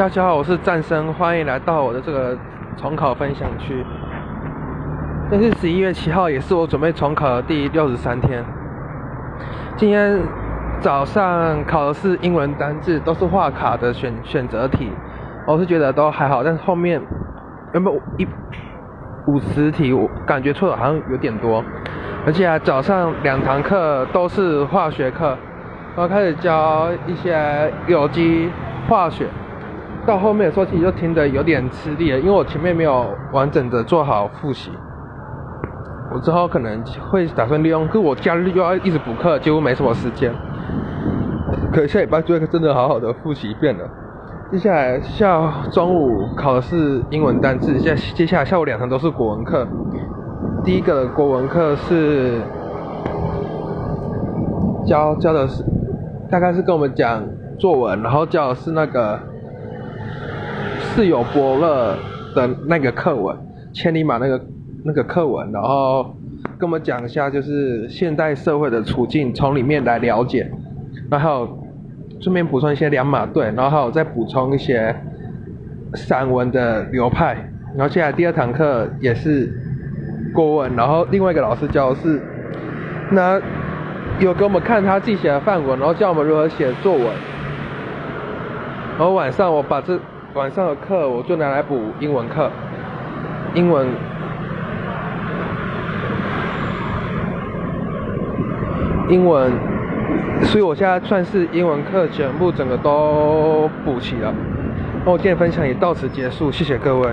大家好，我是战生，欢迎来到我的这个重考分享区。这是十一月七号，也是我准备重考的第六十三天。今天早上考的是英文单字，都是画卡的选选择题，我是觉得都还好，但是后面原本一五十题我感觉错的好像有点多，而且早上两堂课都是化学课，然后开始教一些有机化学。到后面的时候，其实就听得有点吃力了，因为我前面没有完整的做好复习。我之后可能会打算利用，可我假日又要一直补课，几乎没什么时间。可下礼拜就会真的好好的复习一遍了。接下来下中午考的是英文单词，下接下来下午两堂都是国文课。第一个国文课是教教的是，大概是跟我们讲作文，然后教的是那个。是有伯乐的那个课文，千里马那个那个课文，然后跟我们讲一下就是现代社会的处境，从里面来了解，然后顺便补充一些两马队，然后还有再补充一些散文的流派，然后接下来第二堂课也是国文，然后另外一个老师教的是，那有给我们看他自己写的范文，然后教我们如何写作文，然后晚上我把这。晚上的课我就拿来补英文课，英文，英文，所以我现在算是英文课全部整个都补齐了。那我今天分享也到此结束，谢谢各位。